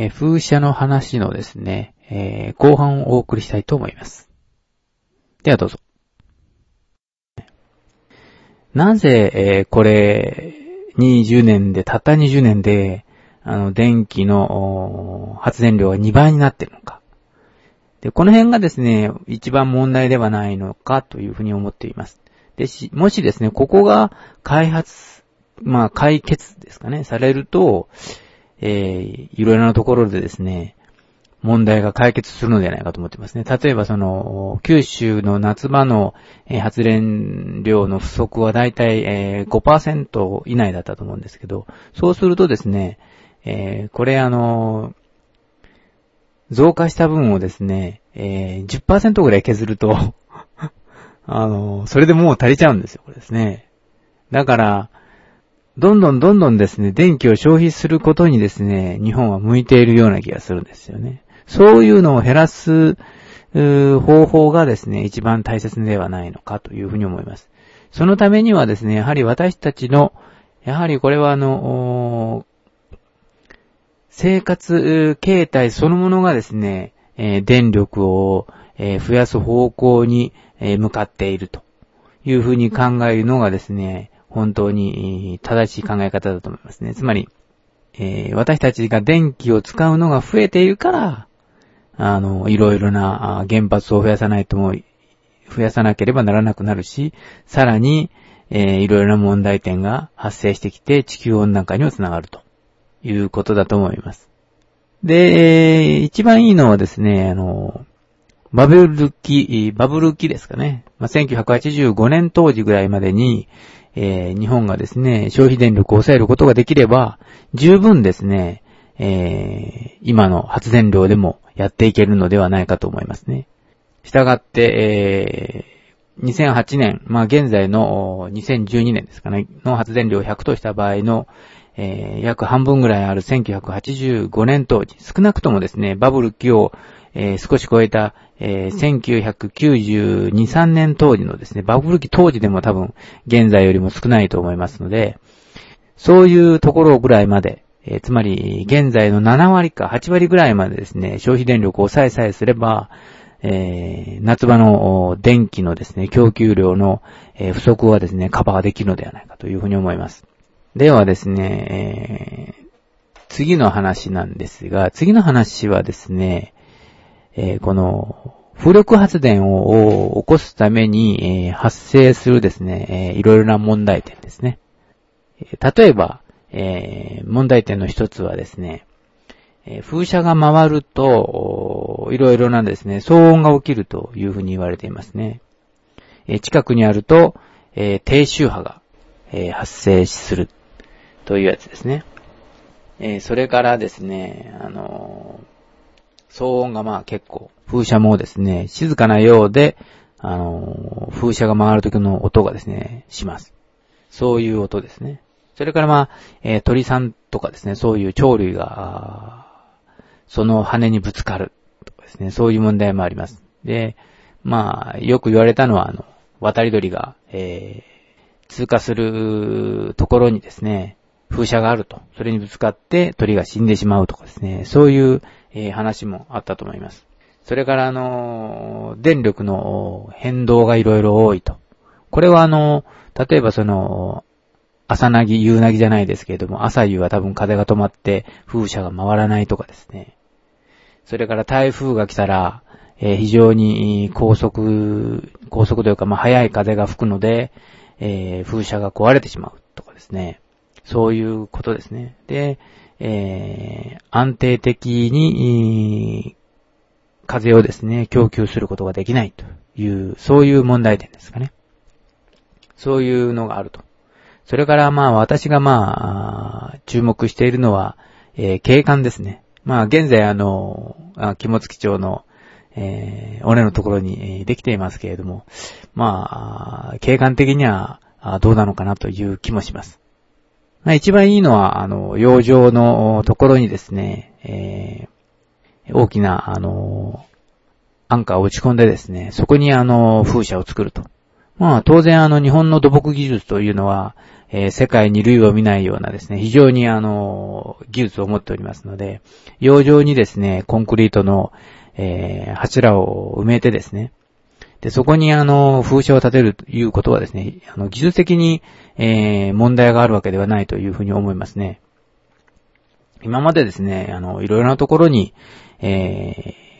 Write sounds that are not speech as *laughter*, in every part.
えー、風車の話のですね、えー、後半をお送りしたいと思います。ではどうぞ。なぜ、えー、これ、20年で、たった20年で、あの、電気の発電量が2倍になってるのか。で、この辺がですね、一番問題ではないのかというふうに思っています。で、し、もしですね、ここが開発、まあ解決ですかね、されると、えー、いろいろなところでですね、問題が解決するのではないかと思ってますね。例えばその、九州の夏場の発電量の不足はだいたい5%以内だったと思うんですけど、そうするとですね、えー、これあの、増加した分をですね、えー、10%ぐらい削ると *laughs* あの、それでもう足りちゃうんですよ、これですね。だから、どんどんどんどんですね、電気を消費することにですね、日本は向いているような気がするんですよね。そういうのを減らす、方法がですね、一番大切ではないのかというふうに思います。そのためにはですね、やはり私たちの、やはりこれはあの、生活形態そのものがですね、え電力を、え増やす方向に、え向かっているというふうに考えるのがですね、本当に正しい考え方だと思いますね。つまり、え私たちが電気を使うのが増えているから、あの、いろいろな原発を増やさないとも、増やさなければならなくなるし、さらに、えー、いろいろな問題点が発生してきて地球温暖化にもつながると。いうことだと思います。で、一番いいのはですね、あの、バブル期、バブル期ですかね。まあ、1985年当時ぐらいまでに、えー、日本がですね、消費電力を抑えることができれば、十分ですね、えー、今の発電量でもやっていけるのではないかと思いますね。したがって、えー、2008年、まあ、現在の2012年ですかね、の発電量を100とした場合の、えー、約半分ぐらいある1985年当時、少なくともですね、バブル期を、えー、少し超えた、えー、1992、3年当時のですね、バブル期当時でも多分、現在よりも少ないと思いますので、そういうところぐらいまで、えー、つまり、現在の7割か8割ぐらいまでですね、消費電力を抑えさえすれば、えー、夏場の電気のですね、供給量の、え、不足はですね、カバーできるのではないかというふうに思います。ではですね、えー、次の話なんですが、次の話はですね、えー、この、風力発電を起こすために、えー、発生するですね、えー、いろいろな問題点ですね。例えば、えー、問題点の一つはですね、え風車が回ると、いろいろなですね、騒音が起きるというふうに言われていますね。え近くにあると、え低周波が、え発生するというやつですね。え、それからですね、あの、騒音がまあ結構、風車もですね、静かなようで、あの、風車が回る時の音がですね、します。そういう音ですね。それからまあ、えー、鳥さんとかですね、そういう鳥類が、その羽にぶつかるとかですね、そういう問題もあります。で、まあ、よく言われたのは、あの、渡り鳥が、えー、通過するところにですね、風車があると。それにぶつかって鳥が死んでしまうとかですね。そういう、えー、話もあったと思います。それからあの、電力の変動がいろいろ多いと。これはあの、例えばその、朝なぎ、夕なぎじゃないですけれども、朝夕は多分風が止まって風車が回らないとかですね。それから台風が来たら、えー、非常に高速、高速というか、まあ、速い風が吹くので、えー、風車が壊れてしまうとかですね。そういうことですね。で、えー、安定的に、風をですね、供給することができないという、そういう問題点ですかね。そういうのがあると。それからまあ私がまあ、注目しているのは、えー、景観ですね。まあ現在あの、肝付町の、えー、尾根のところに、できていますけれども、まあ、景観的にはどうなのかなという気もします。まあ、一番いいのは、あの、洋上のところにですね、えー、大きな、あの、アンカーを打ち込んでですね、そこにあの、風車を作ると。まあ当然あの日本の土木技術というのは、えー、世界に類を見ないようなですね、非常にあの、技術を持っておりますので、洋上にですね、コンクリートの、えー、柱を埋めてですね、で、そこにあの、風車を立てるということはですね、あの、技術的に、えー、問題があるわけではないというふうに思いますね。今までですね、あの、いろいろなところに、えー、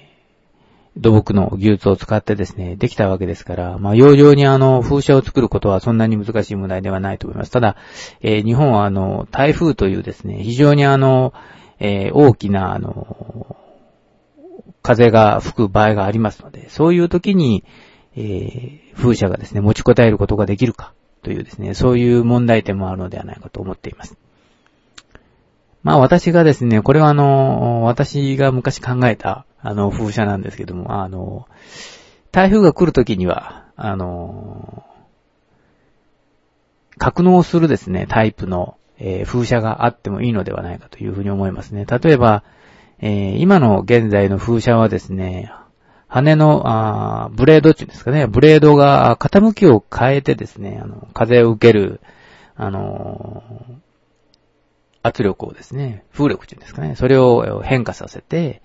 土木の技術を使ってですね、できたわけですから、まあ、洋上にあの、風車を作ることはそんなに難しい問題ではないと思います。ただ、えー、日本はあの、台風というですね、非常にあの、えー、大きなあの、風が吹く場合がありますので、そういう時に、えー、風車がですね、持ちこたえることができるかというですね、そういう問題点もあるのではないかと思っています。まあ私がですね、これはあの、私が昔考えた、あの、風車なんですけども、あの、台風が来るときには、あの、格納するですね、タイプの、えー、風車があってもいいのではないかというふうに思いますね。例えば、えー、今の現在の風車はですね、羽の、あブレードっていうんですかね、ブレードが傾きを変えてですね、あの、風を受ける、あの圧力をですね、風力っていうんですかね、それを変化させて、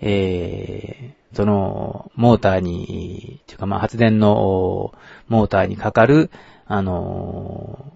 えー、その、モーターに、というかまあ発電のモーターにかかる、あの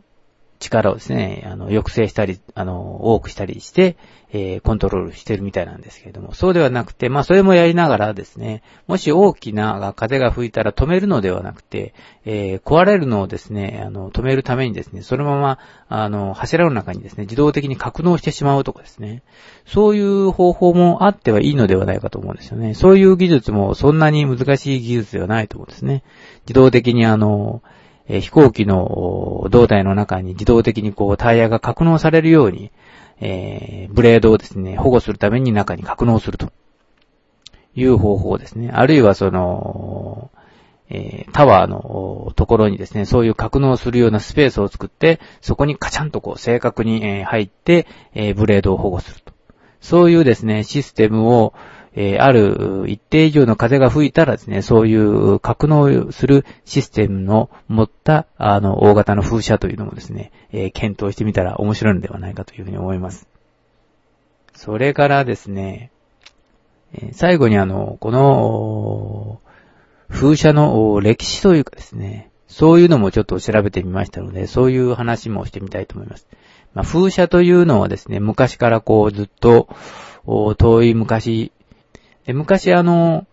力をですね、あの、抑制したり、あの、多くしたりして、えー、コントロールしてるみたいなんですけれども、そうではなくて、まあ、それもやりながらですね、もし大きな風が吹いたら止めるのではなくて、えー、壊れるのをですね、あの、止めるためにですね、そのまま、あの、柱の中にですね、自動的に格納してしまうとかですね、そういう方法もあってはいいのではないかと思うんですよね。そういう技術もそんなに難しい技術ではないと思うんですね。自動的にあの、え飛行機の胴体の中に自動的にこうタイヤが格納されるように、えー、ブレードをですね、保護するために中に格納するという方法ですね。あるいはその、えー、タワーのところにですね、そういう格納するようなスペースを作って、そこにカチャンとこう正確に、え入って、えブレードを保護すると。そういうですね、システムを、えー、ある一定以上の風が吹いたらですね、そういう格納するシステムの持った、あの、大型の風車というのもですね、えー、検討してみたら面白いのではないかというふうに思います。それからですね、え、最後にあの、この、風車の歴史というかですね、そういうのもちょっと調べてみましたので、そういう話もしてみたいと思います。まあ、風車というのはですね、昔からこうずっと、遠い昔で昔あの、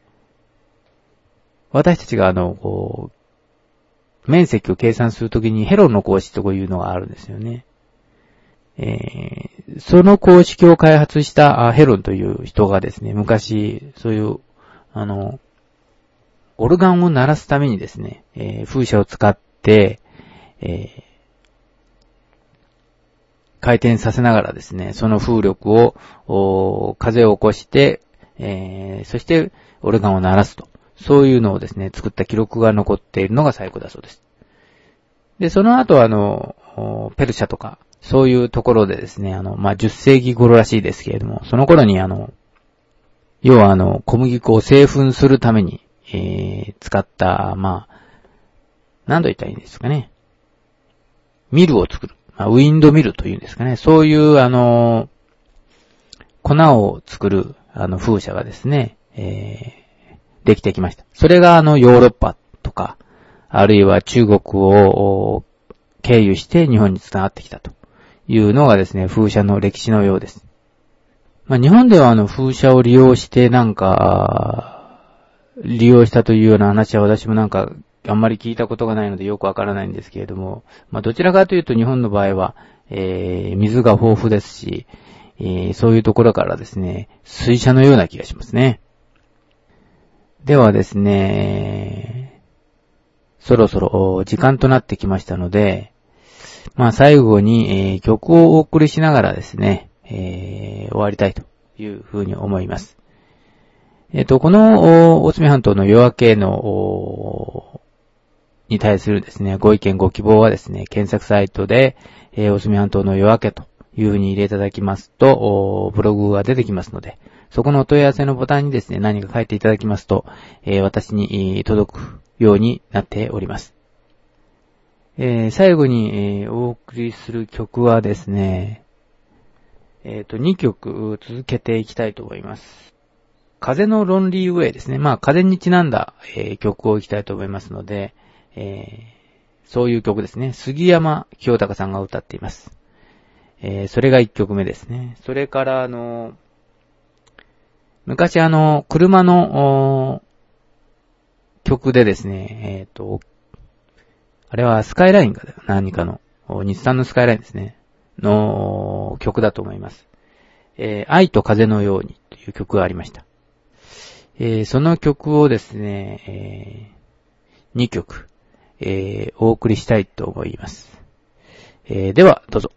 私たちがあの、こう、面積を計算するときにヘロンの公式というのがあるんですよね。えー、その公式を開発したヘロンという人がですね、昔、そういう、あの、オルガンを鳴らすためにですね、えー、風車を使って、えー、回転させながらですね、その風力を、風を起こして、えー、そして、オルガンを鳴らすと。そういうのをですね、作った記録が残っているのが最古だそうです。で、その後あの、ペルシャとか、そういうところでですね、あの、まあ、10世紀頃らしいですけれども、その頃にあの、要はあの、小麦粉を製粉するために、えー、使った、まあ、何と言ったらいいんですかね。ミルを作る。まあ、ウィンドミルというんですかね。そういう、あの、粉を作るあの、風車がですね、えー、できてきました。それがあの、ヨーロッパとか、あるいは中国を経由して日本に伝わってきたというのがですね、風車の歴史のようです。まあ、日本ではあの、風車を利用してなんか、利用したというような話は私もなんか、あんまり聞いたことがないのでよくわからないんですけれども、まあ、どちらかというと日本の場合は、えー、水が豊富ですし、えー、そういうところからですね、水車のような気がしますね。ではですね、そろそろ時間となってきましたので、まあ最後に、えー、曲をお送りしながらですね、えー、終わりたいというふうに思います。えっ、と、この、大隅半島の夜明けの、に対するですね、ご意見ご希望はですね、検索サイトで、えー、大隅半島の夜明けというふうに入れいただきますと、ブログが出てきますので、そこのお問い合わせのボタンにですね、何か書いていただきますと、えー、私に届くようになっております。えー、最後に、えー、お送りする曲はですね、えっ、と、2曲続けていきたいと思います。風のロンリーウェイですね。まあ、風にちなんだ、え、曲をいきたいと思いますので、え、そういう曲ですね。杉山清隆さんが歌っています。えー、それが1曲目ですね。それから、あの、昔あの、車の、曲でですね、えっ、ー、と、あれはスカイラインか何かの、日産のスカイラインですね、の曲だと思います。えー、愛と風のようにという曲がありました。えー、その曲をですね、えー、2曲、えー、お送りしたいと思います。えー、では、どうぞ。